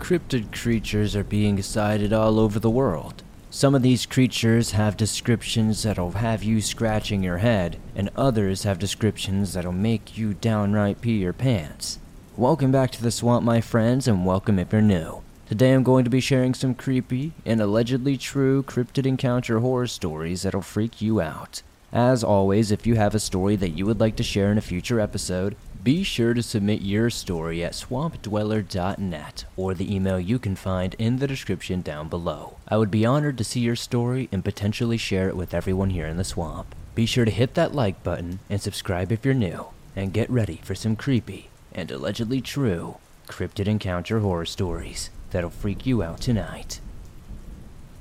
Cryptid creatures are being sighted all over the world. Some of these creatures have descriptions that'll have you scratching your head, and others have descriptions that'll make you downright pee your pants. Welcome back to the swamp, my friends, and welcome if you're new. Today I'm going to be sharing some creepy and allegedly true cryptid encounter horror stories that'll freak you out. As always, if you have a story that you would like to share in a future episode, be sure to submit your story at swampdweller.net or the email you can find in the description down below. I would be honored to see your story and potentially share it with everyone here in the swamp. Be sure to hit that like button and subscribe if you're new, and get ready for some creepy and allegedly true cryptid encounter horror stories that'll freak you out tonight.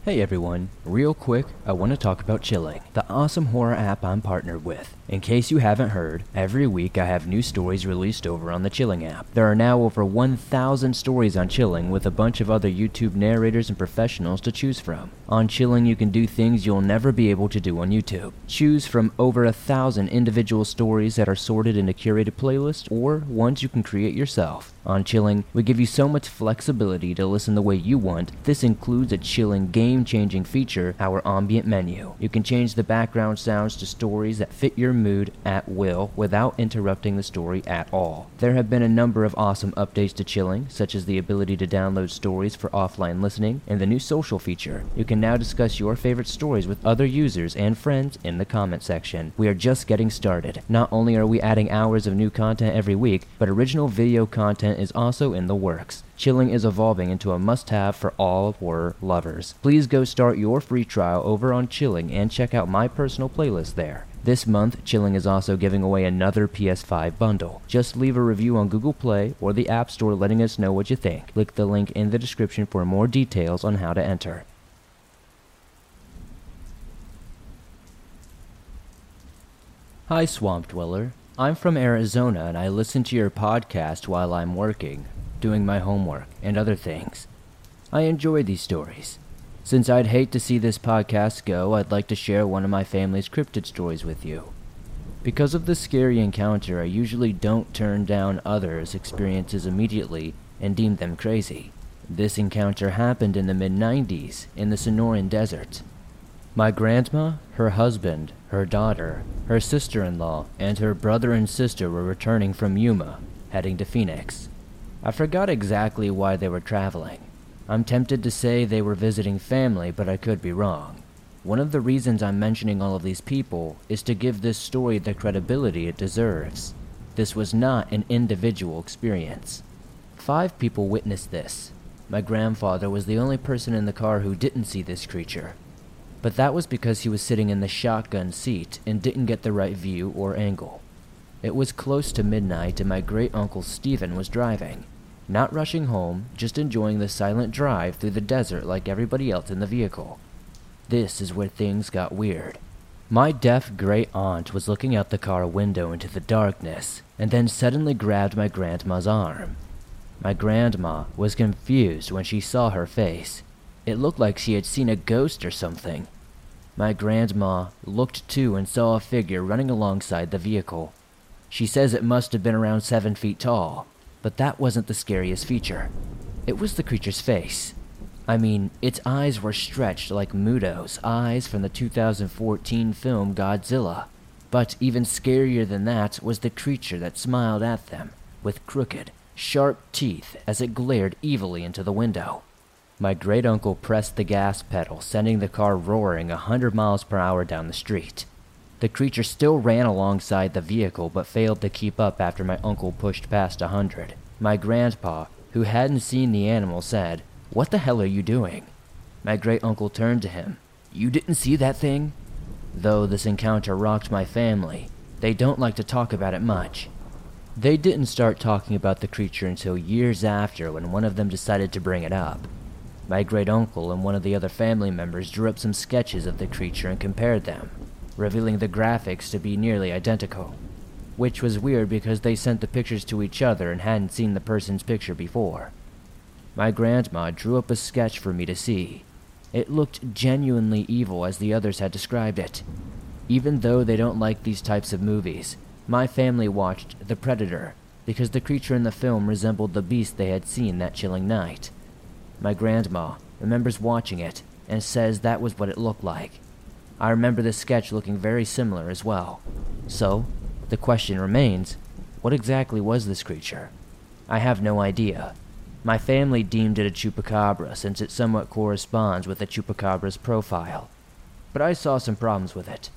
Hey everyone, real quick, I want to talk about Chilling, the awesome horror app I'm partnered with. In case you haven't heard, every week I have new stories released over on the Chilling app. There are now over 1,000 stories on Chilling with a bunch of other YouTube narrators and professionals to choose from. On Chilling, you can do things you'll never be able to do on YouTube. Choose from over a thousand individual stories that are sorted into curated playlists or ones you can create yourself. On Chilling, we give you so much flexibility to listen the way you want. This includes a Chilling game changing feature, our ambient menu. You can change the background sounds to stories that fit your mood at will without interrupting the story at all. There have been a number of awesome updates to Chilling, such as the ability to download stories for offline listening and the new social feature. You can now discuss your favorite stories with other users and friends in the comment section. We are just getting started. Not only are we adding hours of new content every week, but original video content is also in the works. Chilling is evolving into a must have for all horror lovers. Please go start your free trial over on Chilling and check out my personal playlist there. This month, Chilling is also giving away another PS5 bundle. Just leave a review on Google Play or the App Store letting us know what you think. Click the link in the description for more details on how to enter. Hi, Swamp Dweller. I'm from Arizona and I listen to your podcast while I'm working, doing my homework, and other things. I enjoy these stories. Since I'd hate to see this podcast go, I'd like to share one of my family's cryptid stories with you. Because of this scary encounter, I usually don't turn down others' experiences immediately and deem them crazy. This encounter happened in the mid 90s in the Sonoran Desert. My grandma, her husband, her daughter, her sister in law, and her brother and sister were returning from Yuma, heading to Phoenix. I forgot exactly why they were traveling. I'm tempted to say they were visiting family, but I could be wrong. One of the reasons I'm mentioning all of these people is to give this story the credibility it deserves. This was not an individual experience. Five people witnessed this. My grandfather was the only person in the car who didn't see this creature. But that was because he was sitting in the shotgun seat and didn't get the right view or angle. It was close to midnight and my great uncle Stephen was driving. Not rushing home, just enjoying the silent drive through the desert like everybody else in the vehicle. This is where things got weird. My deaf great aunt was looking out the car window into the darkness and then suddenly grabbed my grandma's arm. My grandma was confused when she saw her face. It looked like she had seen a ghost or something. My grandma looked too and saw a figure running alongside the vehicle. She says it must have been around seven feet tall. But that wasn't the scariest feature. It was the creature's face. I mean, its eyes were stretched like Muto's eyes from the 2014 film Godzilla. But even scarier than that was the creature that smiled at them, with crooked, sharp teeth as it glared evilly into the window. My great uncle pressed the gas pedal, sending the car roaring a hundred miles per hour down the street. The creature still ran alongside the vehicle but failed to keep up after my uncle pushed past a hundred. My grandpa, who hadn't seen the animal, said, What the hell are you doing? My great uncle turned to him. You didn't see that thing? Though this encounter rocked my family, they don't like to talk about it much. They didn't start talking about the creature until years after when one of them decided to bring it up. My great uncle and one of the other family members drew up some sketches of the creature and compared them revealing the graphics to be nearly identical. Which was weird because they sent the pictures to each other and hadn't seen the person's picture before. My grandma drew up a sketch for me to see. It looked genuinely evil as the others had described it. Even though they don't like these types of movies, my family watched The Predator because the creature in the film resembled the beast they had seen that chilling night. My grandma remembers watching it and says that was what it looked like. I remember the sketch looking very similar as well. So, the question remains what exactly was this creature? I have no idea. My family deemed it a chupacabra since it somewhat corresponds with a chupacabra's profile. But I saw some problems with it.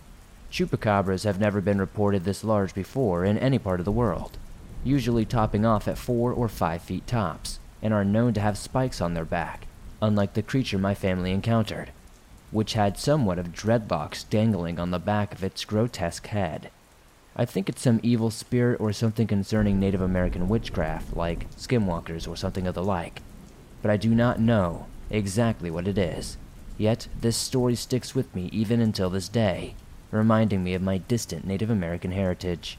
Chupacabras have never been reported this large before in any part of the world, usually topping off at 4 or 5 feet tops, and are known to have spikes on their back, unlike the creature my family encountered, which had somewhat of dreadlocks dangling on the back of its grotesque head. I think it's some evil spirit or something concerning Native American witchcraft, like skinwalkers or something of the like. But I do not know exactly what it is. Yet, this story sticks with me even until this day, reminding me of my distant Native American heritage.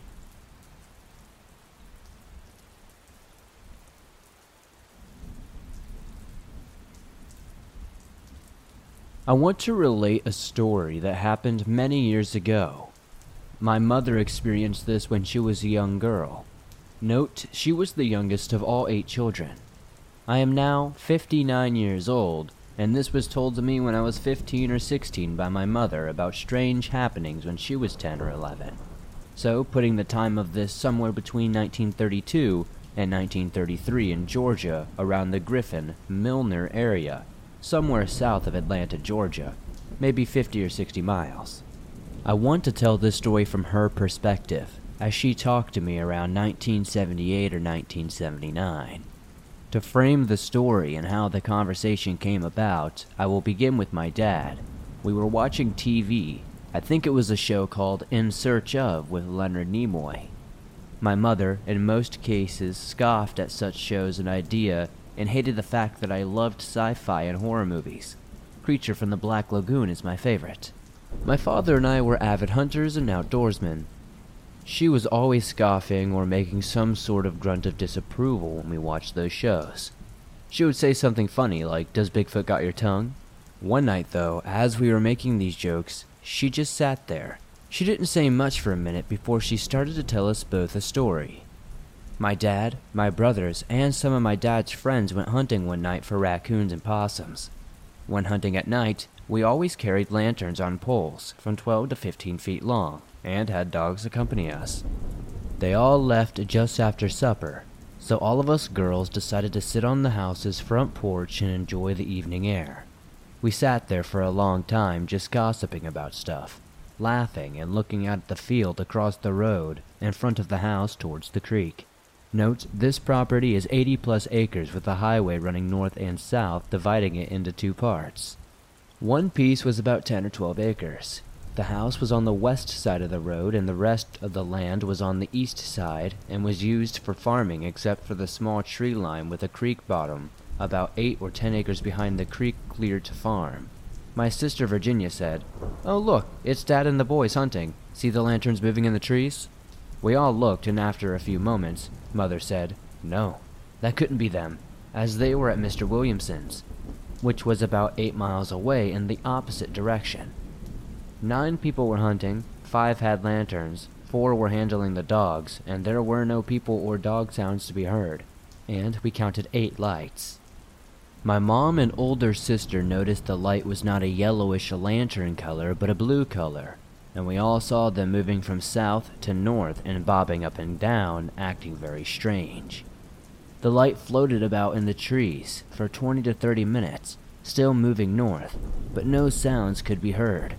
I want to relate a story that happened many years ago. My mother experienced this when she was a young girl. Note, she was the youngest of all eight children. I am now 59 years old, and this was told to me when I was 15 or 16 by my mother about strange happenings when she was 10 or 11. So, putting the time of this somewhere between 1932 and 1933 in Georgia, around the Griffin, Milner area, somewhere south of Atlanta, Georgia, maybe 50 or 60 miles. I want to tell this story from her perspective, as she talked to me around 1978 or 1979. To frame the story and how the conversation came about, I will begin with my dad. We were watching TV. I think it was a show called In Search of with Leonard Nimoy. My mother, in most cases, scoffed at such shows and idea and hated the fact that I loved sci fi and horror movies. Creature from the Black Lagoon is my favorite. My father and I were avid hunters and outdoorsmen. She was always scoffing or making some sort of grunt of disapproval when we watched those shows. She would say something funny like, Does Bigfoot got your tongue? One night, though, as we were making these jokes, she just sat there. She didn't say much for a minute before she started to tell us both a story. My dad, my brothers, and some of my dad's friends went hunting one night for raccoons and possums. When hunting at night, we always carried lanterns on poles from 12 to 15 feet long and had dogs accompany us. They all left just after supper, so all of us girls decided to sit on the house's front porch and enjoy the evening air. We sat there for a long time just gossiping about stuff, laughing and looking out at the field across the road in front of the house towards the creek. Note, this property is 80 plus acres with a highway running north and south dividing it into two parts. One piece was about 10 or 12 acres. The house was on the west side of the road, and the rest of the land was on the east side and was used for farming except for the small tree line with a creek bottom, about 8 or 10 acres behind the creek cleared to farm. My sister Virginia said, Oh, look, it's Dad and the boys hunting. See the lanterns moving in the trees? We all looked, and after a few moments, Mother said, No, that couldn't be them, as they were at Mr. Williamson's which was about eight miles away in the opposite direction. Nine people were hunting, five had lanterns, four were handling the dogs, and there were no people or dog sounds to be heard, and we counted eight lights. My mom and older sister noticed the light was not a yellowish lantern color, but a blue color, and we all saw them moving from south to north and bobbing up and down, acting very strange. The light floated about in the trees for 20 to 30 minutes, still moving north, but no sounds could be heard,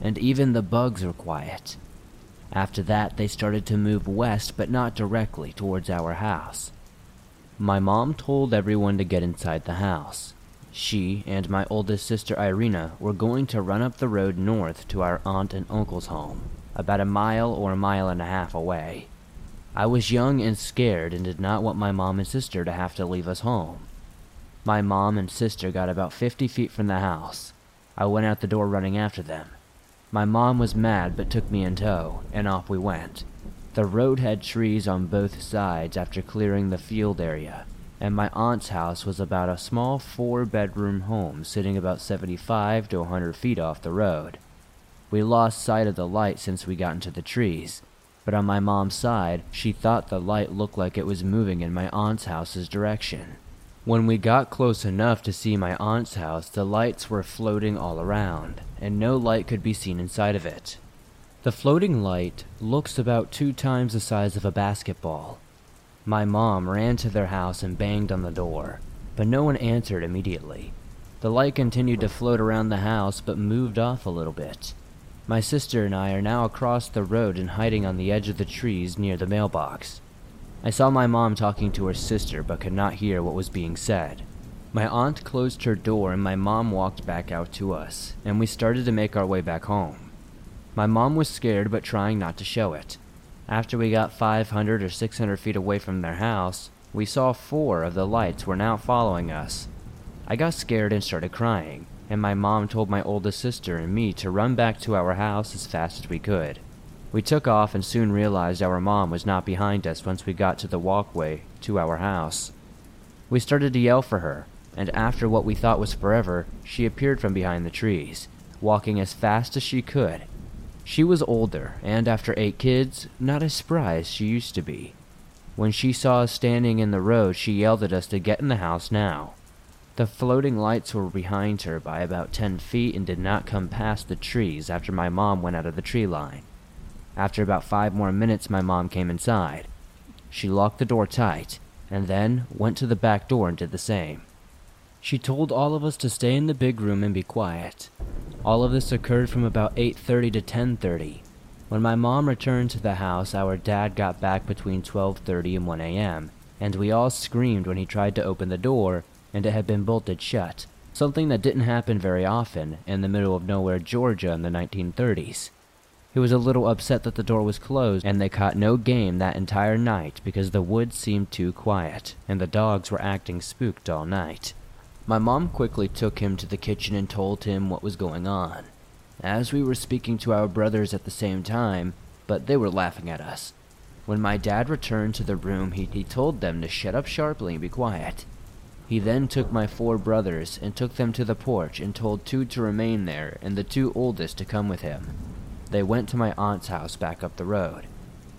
and even the bugs were quiet. After that, they started to move west, but not directly towards our house. My mom told everyone to get inside the house. She and my oldest sister Irina were going to run up the road north to our aunt and uncle's home, about a mile or a mile and a half away. I was young and scared and did not want my mom and sister to have to leave us home. My mom and sister got about 50 feet from the house. I went out the door running after them. My mom was mad but took me in tow, and off we went. The road had trees on both sides after clearing the field area, and my aunt's house was about a small four bedroom home sitting about 75 to 100 feet off the road. We lost sight of the light since we got into the trees, but on my mom's side, she thought the light looked like it was moving in my aunt's house's direction. When we got close enough to see my aunt's house, the lights were floating all around, and no light could be seen inside of it. The floating light looks about two times the size of a basketball. My mom ran to their house and banged on the door, but no one answered immediately. The light continued to float around the house but moved off a little bit. My sister and I are now across the road and hiding on the edge of the trees near the mailbox. I saw my mom talking to her sister but could not hear what was being said. My aunt closed her door and my mom walked back out to us, and we started to make our way back home. My mom was scared but trying not to show it. After we got 500 or 600 feet away from their house, we saw four of the lights were now following us. I got scared and started crying, and my mom told my oldest sister and me to run back to our house as fast as we could. We took off and soon realized our mom was not behind us once we got to the walkway to our house. We started to yell for her, and after what we thought was forever, she appeared from behind the trees, walking as fast as she could. She was older, and after eight kids, not as spry as she used to be. When she saw us standing in the road, she yelled at us to get in the house now. The floating lights were behind her by about 10 feet and did not come past the trees after my mom went out of the tree line. After about five more minutes, my mom came inside. She locked the door tight, and then went to the back door and did the same. She told all of us to stay in the big room and be quiet. All of this occurred from about 8:30 to 10:30. When my mom returned to the house, our dad got back between 12:30 and 1 a.m., and we all screamed when he tried to open the door and it had been bolted shut, something that didn't happen very often in the middle of nowhere, Georgia in the 1930s. He was a little upset that the door was closed and they caught no game that entire night because the woods seemed too quiet and the dogs were acting spooked all night. My mom quickly took him to the kitchen and told him what was going on. As we were speaking to our brothers at the same time, but they were laughing at us. When my dad returned to the room, he, he told them to shut up sharply and be quiet. He then took my four brothers and took them to the porch and told two to remain there and the two oldest to come with him. They went to my aunt's house back up the road.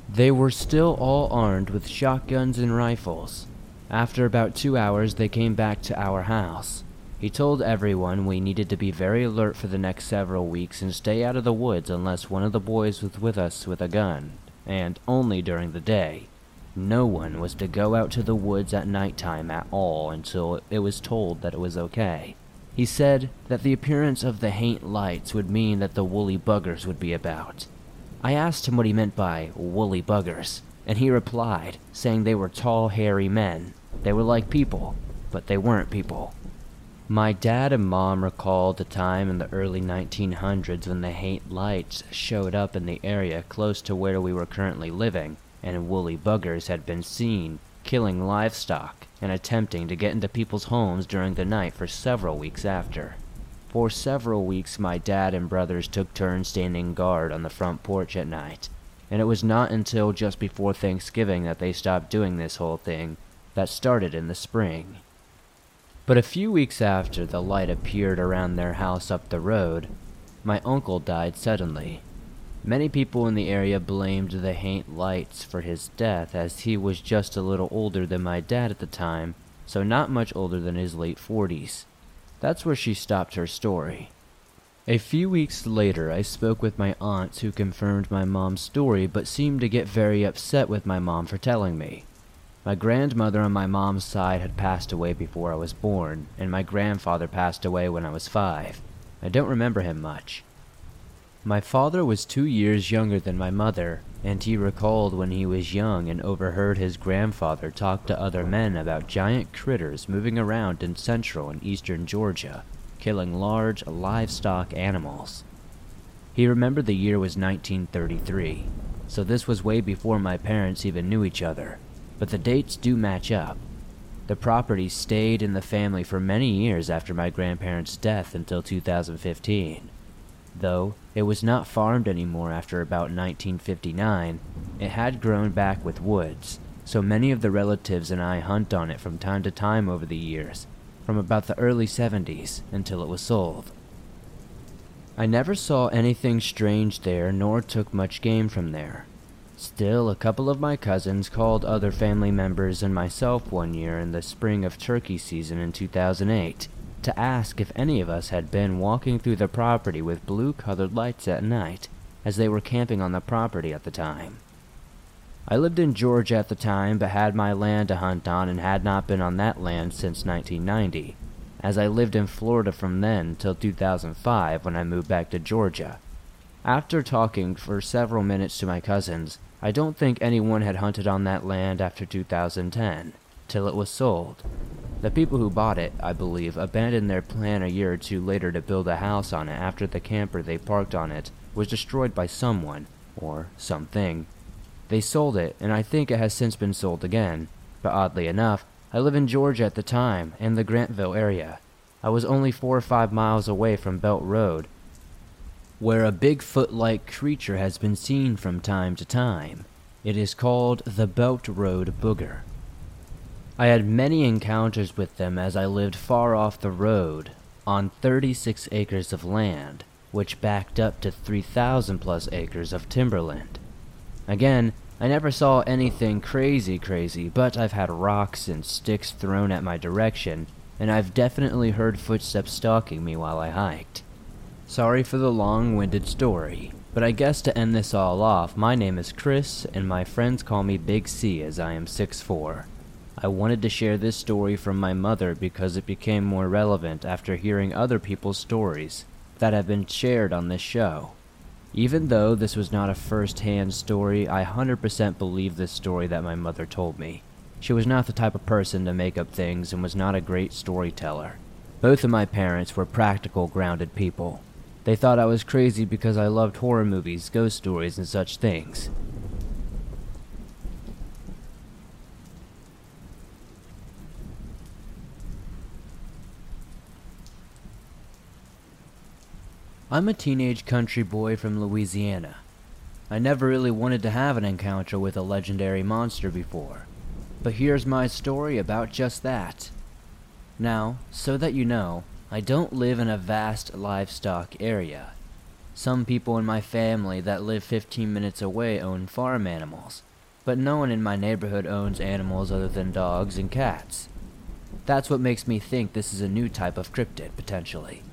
They were still all armed with shotguns and rifles. After about two hours, they came back to our house. He told everyone we needed to be very alert for the next several weeks and stay out of the woods unless one of the boys was with us with a gun, and only during the day. No one was to go out to the woods at night time at all until it was told that it was okay. He said that the appearance of the haint lights would mean that the woolly boogers would be about. I asked him what he meant by woolly boogers, and he replied, saying they were tall, hairy men. They were like people, but they weren't people. My dad and mom recalled a time in the early 1900s when the haint lights showed up in the area close to where we were currently living, and woolly boogers had been seen killing livestock and attempting to get into people's homes during the night for several weeks after. For several weeks, my dad and brothers took turns standing guard on the front porch at night, and it was not until just before Thanksgiving that they stopped doing this whole thing that started in the spring. But a few weeks after the light appeared around their house up the road, my uncle died suddenly. Many people in the area blamed the Haint lights for his death as he was just a little older than my dad at the time, so not much older than his late 40s. That's where she stopped her story. A few weeks later, I spoke with my aunts who confirmed my mom's story but seemed to get very upset with my mom for telling me. My grandmother on my mom's side had passed away before I was born, and my grandfather passed away when I was five. I don't remember him much. My father was two years younger than my mother, and he recalled when he was young and overheard his grandfather talk to other men about giant critters moving around in central and eastern Georgia, killing large livestock animals. He remembered the year was 1933, so this was way before my parents even knew each other, but the dates do match up. The property stayed in the family for many years after my grandparents' death until 2015. Though it was not farmed anymore after about 1959, it had grown back with woods, so many of the relatives and I hunt on it from time to time over the years, from about the early 70s until it was sold. I never saw anything strange there nor took much game from there. Still, a couple of my cousins called other family members and myself one year in the spring of turkey season in 2008 to ask if any of us had been walking through the property with blue colored lights at night as they were camping on the property at the time. I lived in Georgia at the time but had my land to hunt on and had not been on that land since 1990, as I lived in Florida from then till 2005 when I moved back to Georgia. After talking for several minutes to my cousins, I don't think anyone had hunted on that land after 2010, till it was sold. The people who bought it, I believe, abandoned their plan a year or two later to build a house on it after the camper they parked on it was destroyed by someone, or something. They sold it, and I think it has since been sold again. But oddly enough, I live in Georgia at the time, in the Grantville area. I was only four or five miles away from Belt Road, where a Bigfoot like creature has been seen from time to time. It is called the Belt Road Booger. I had many encounters with them as I lived far off the road, on 36 acres of land, which backed up to 3,000 plus acres of timberland. Again, I never saw anything crazy crazy, but I've had rocks and sticks thrown at my direction, and I've definitely heard footsteps stalking me while I hiked. Sorry for the long winded story, but I guess to end this all off, my name is Chris, and my friends call me Big C as I am 6'4. I wanted to share this story from my mother because it became more relevant after hearing other people's stories that have been shared on this show. Even though this was not a first hand story, I 100% believe this story that my mother told me. She was not the type of person to make up things and was not a great storyteller. Both of my parents were practical, grounded people. They thought I was crazy because I loved horror movies, ghost stories, and such things. I'm a teenage country boy from Louisiana. I never really wanted to have an encounter with a legendary monster before, but here's my story about just that. Now, so that you know, I don't live in a vast livestock area. Some people in my family that live 15 minutes away own farm animals, but no one in my neighborhood owns animals other than dogs and cats. That's what makes me think this is a new type of cryptid, potentially.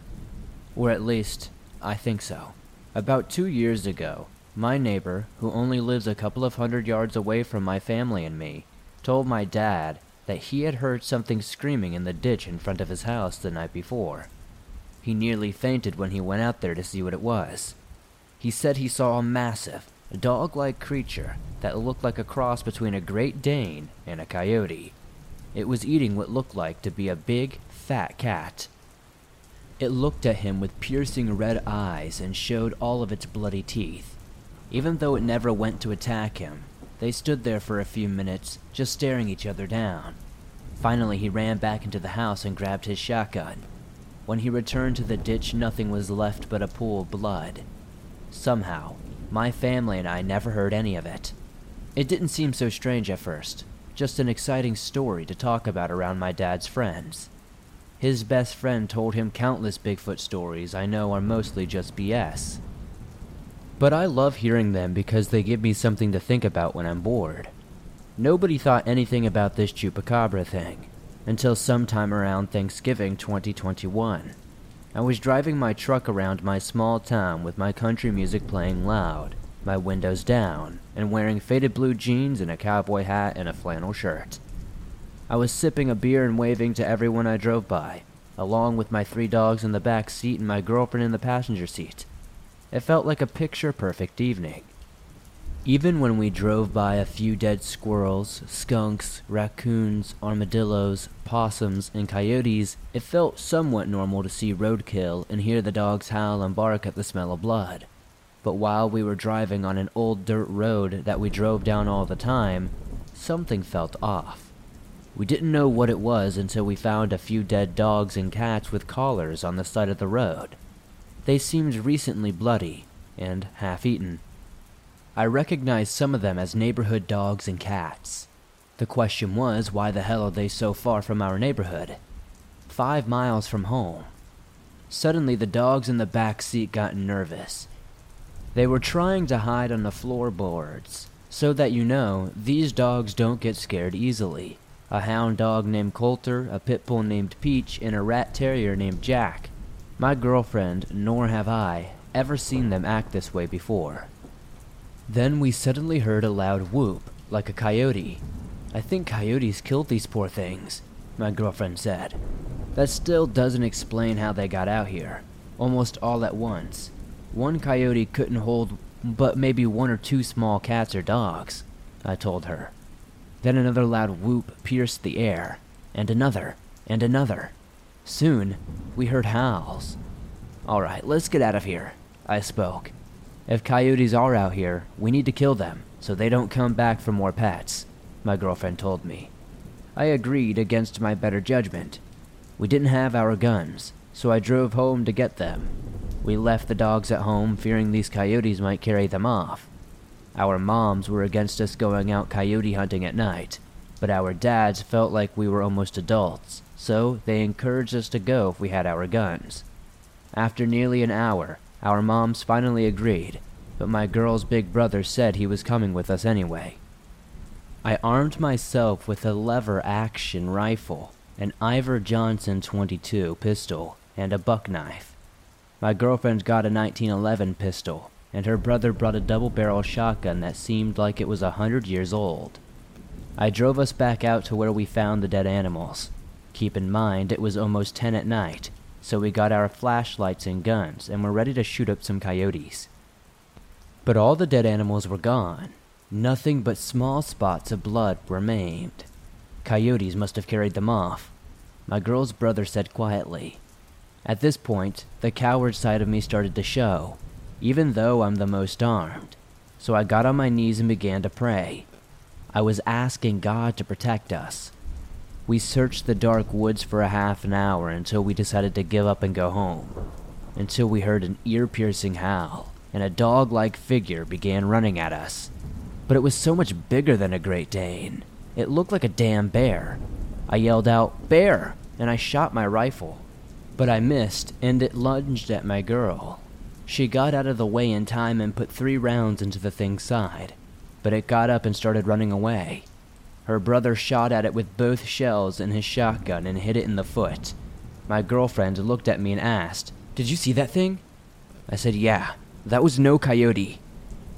Or at least, I think so. About two years ago, my neighbor, who only lives a couple of hundred yards away from my family and me, told my dad that he had heard something screaming in the ditch in front of his house the night before. He nearly fainted when he went out there to see what it was. He said he saw a massive, dog like creature that looked like a cross between a Great Dane and a coyote. It was eating what looked like to be a big, fat cat. It looked at him with piercing red eyes and showed all of its bloody teeth. Even though it never went to attack him, they stood there for a few minutes, just staring each other down. Finally, he ran back into the house and grabbed his shotgun. When he returned to the ditch, nothing was left but a pool of blood. Somehow, my family and I never heard any of it. It didn't seem so strange at first, just an exciting story to talk about around my dad's friends. His best friend told him countless Bigfoot stories I know are mostly just BS. But I love hearing them because they give me something to think about when I'm bored. Nobody thought anything about this chupacabra thing until sometime around Thanksgiving 2021. I was driving my truck around my small town with my country music playing loud, my windows down, and wearing faded blue jeans and a cowboy hat and a flannel shirt. I was sipping a beer and waving to everyone I drove by, along with my three dogs in the back seat and my girlfriend in the passenger seat. It felt like a picture perfect evening. Even when we drove by a few dead squirrels, skunks, raccoons, armadillos, possums, and coyotes, it felt somewhat normal to see roadkill and hear the dogs howl and bark at the smell of blood. But while we were driving on an old dirt road that we drove down all the time, something felt off. We didn't know what it was until we found a few dead dogs and cats with collars on the side of the road. They seemed recently bloody and half eaten. I recognized some of them as neighborhood dogs and cats. The question was, why the hell are they so far from our neighborhood? Five miles from home. Suddenly, the dogs in the back seat got nervous. They were trying to hide on the floorboards, So that you know, these dogs don't get scared easily. A hound dog named Coulter, a pit bull named Peach, and a rat terrier named Jack. My girlfriend, nor have I, ever seen them act this way before. Then we suddenly heard a loud whoop, like a coyote. I think coyotes killed these poor things, my girlfriend said. That still doesn't explain how they got out here, almost all at once. One coyote couldn't hold but maybe one or two small cats or dogs, I told her. Then another loud whoop pierced the air, and another, and another. Soon, we heard howls. All right, let's get out of here, I spoke. If coyotes are out here, we need to kill them so they don't come back for more pets, my girlfriend told me. I agreed against my better judgment. We didn't have our guns, so I drove home to get them. We left the dogs at home, fearing these coyotes might carry them off. Our moms were against us going out coyote hunting at night, but our dads felt like we were almost adults, so they encouraged us to go if we had our guns. After nearly an hour, our moms finally agreed, but my girl's big brother said he was coming with us anyway. I armed myself with a lever action rifle, an Iver Johnson 22 pistol, and a buck knife. My girlfriend got a 1911 pistol, and her brother brought a double barrel shotgun that seemed like it was a hundred years old. I drove us back out to where we found the dead animals. Keep in mind, it was almost 10 at night, so we got our flashlights and guns and were ready to shoot up some coyotes. But all the dead animals were gone. Nothing but small spots of blood remained. Coyotes must have carried them off. My girl's brother said quietly. At this point, the coward side of me started to show, even though I'm the most armed. So I got on my knees and began to pray. I was asking God to protect us. We searched the dark woods for a half an hour until we decided to give up and go home. Until we heard an ear piercing howl, and a dog like figure began running at us. But it was so much bigger than a Great Dane. It looked like a damn bear. I yelled out, Bear! and I shot my rifle. But I missed, and it lunged at my girl. She got out of the way in time and put three rounds into the thing's side, but it got up and started running away. Her brother shot at it with both shells in his shotgun and hit it in the foot. My girlfriend looked at me and asked, Did you see that thing? I said, Yeah, that was no coyote.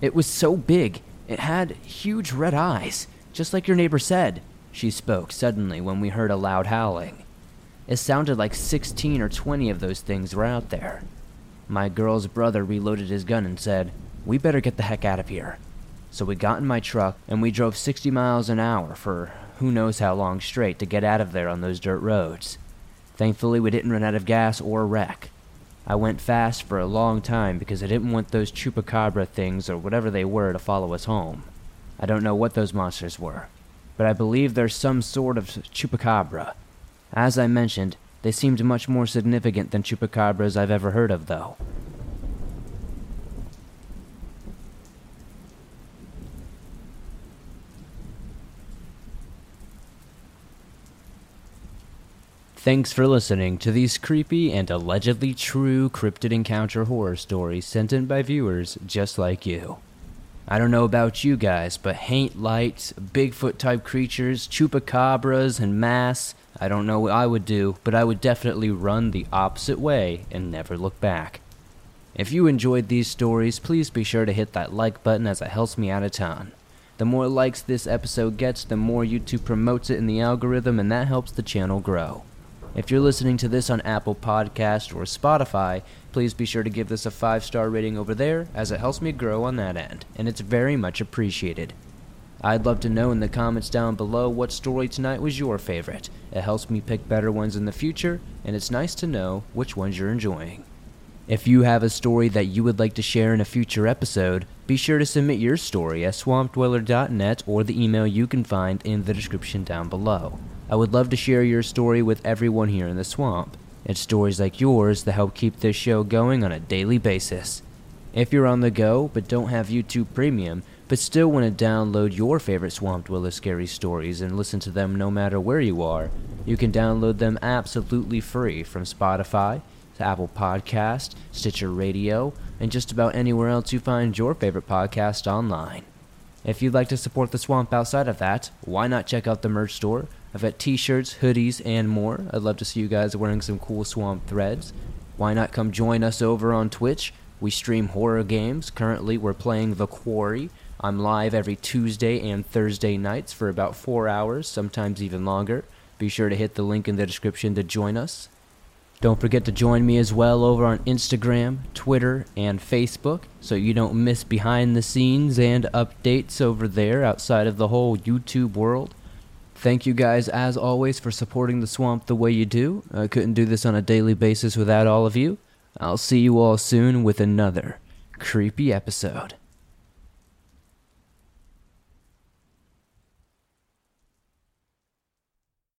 It was so big, it had huge red eyes, just like your neighbor said, she spoke suddenly when we heard a loud howling. It sounded like 16 or 20 of those things were out there. My girl's brother reloaded his gun and said, We better get the heck out of here. So we got in my truck and we drove 60 miles an hour for who knows how long straight to get out of there on those dirt roads. Thankfully, we didn't run out of gas or wreck. I went fast for a long time because I didn't want those chupacabra things or whatever they were to follow us home. I don't know what those monsters were, but I believe there's some sort of chupacabra as I mentioned, they seemed much more significant than chupacabras I've ever heard of, though. Thanks for listening to these creepy and allegedly true cryptid encounter horror stories sent in by viewers just like you. I don't know about you guys, but haint lights, Bigfoot type creatures, chupacabras, and mass I don't know what I would do, but I would definitely run the opposite way and never look back. If you enjoyed these stories, please be sure to hit that like button as it helps me out a ton. The more likes this episode gets, the more YouTube promotes it in the algorithm, and that helps the channel grow. If you're listening to this on Apple Podcast or Spotify, please be sure to give this a 5-star rating over there as it helps me grow on that end, and it's very much appreciated. I'd love to know in the comments down below what story tonight was your favorite. It helps me pick better ones in the future, and it's nice to know which ones you're enjoying. If you have a story that you would like to share in a future episode, be sure to submit your story at swampdweller.net or the email you can find in the description down below. I would love to share your story with everyone here in the swamp. It's stories like yours that help keep this show going on a daily basis. If you're on the go but don't have YouTube Premium, but still want to download your favorite Swamp Dweller scary stories and listen to them no matter where you are, you can download them absolutely free from Spotify to Apple Podcast, Stitcher Radio, and just about anywhere else you find your favorite podcast online. If you'd like to support the swamp outside of that, why not check out the merch store? I've got t shirts, hoodies, and more. I'd love to see you guys wearing some cool swamp threads. Why not come join us over on Twitch? We stream horror games. Currently, we're playing The Quarry. I'm live every Tuesday and Thursday nights for about four hours, sometimes even longer. Be sure to hit the link in the description to join us. Don't forget to join me as well over on Instagram, Twitter, and Facebook so you don't miss behind the scenes and updates over there outside of the whole YouTube world. Thank you guys, as always, for supporting the swamp the way you do. I couldn't do this on a daily basis without all of you. I'll see you all soon with another creepy episode.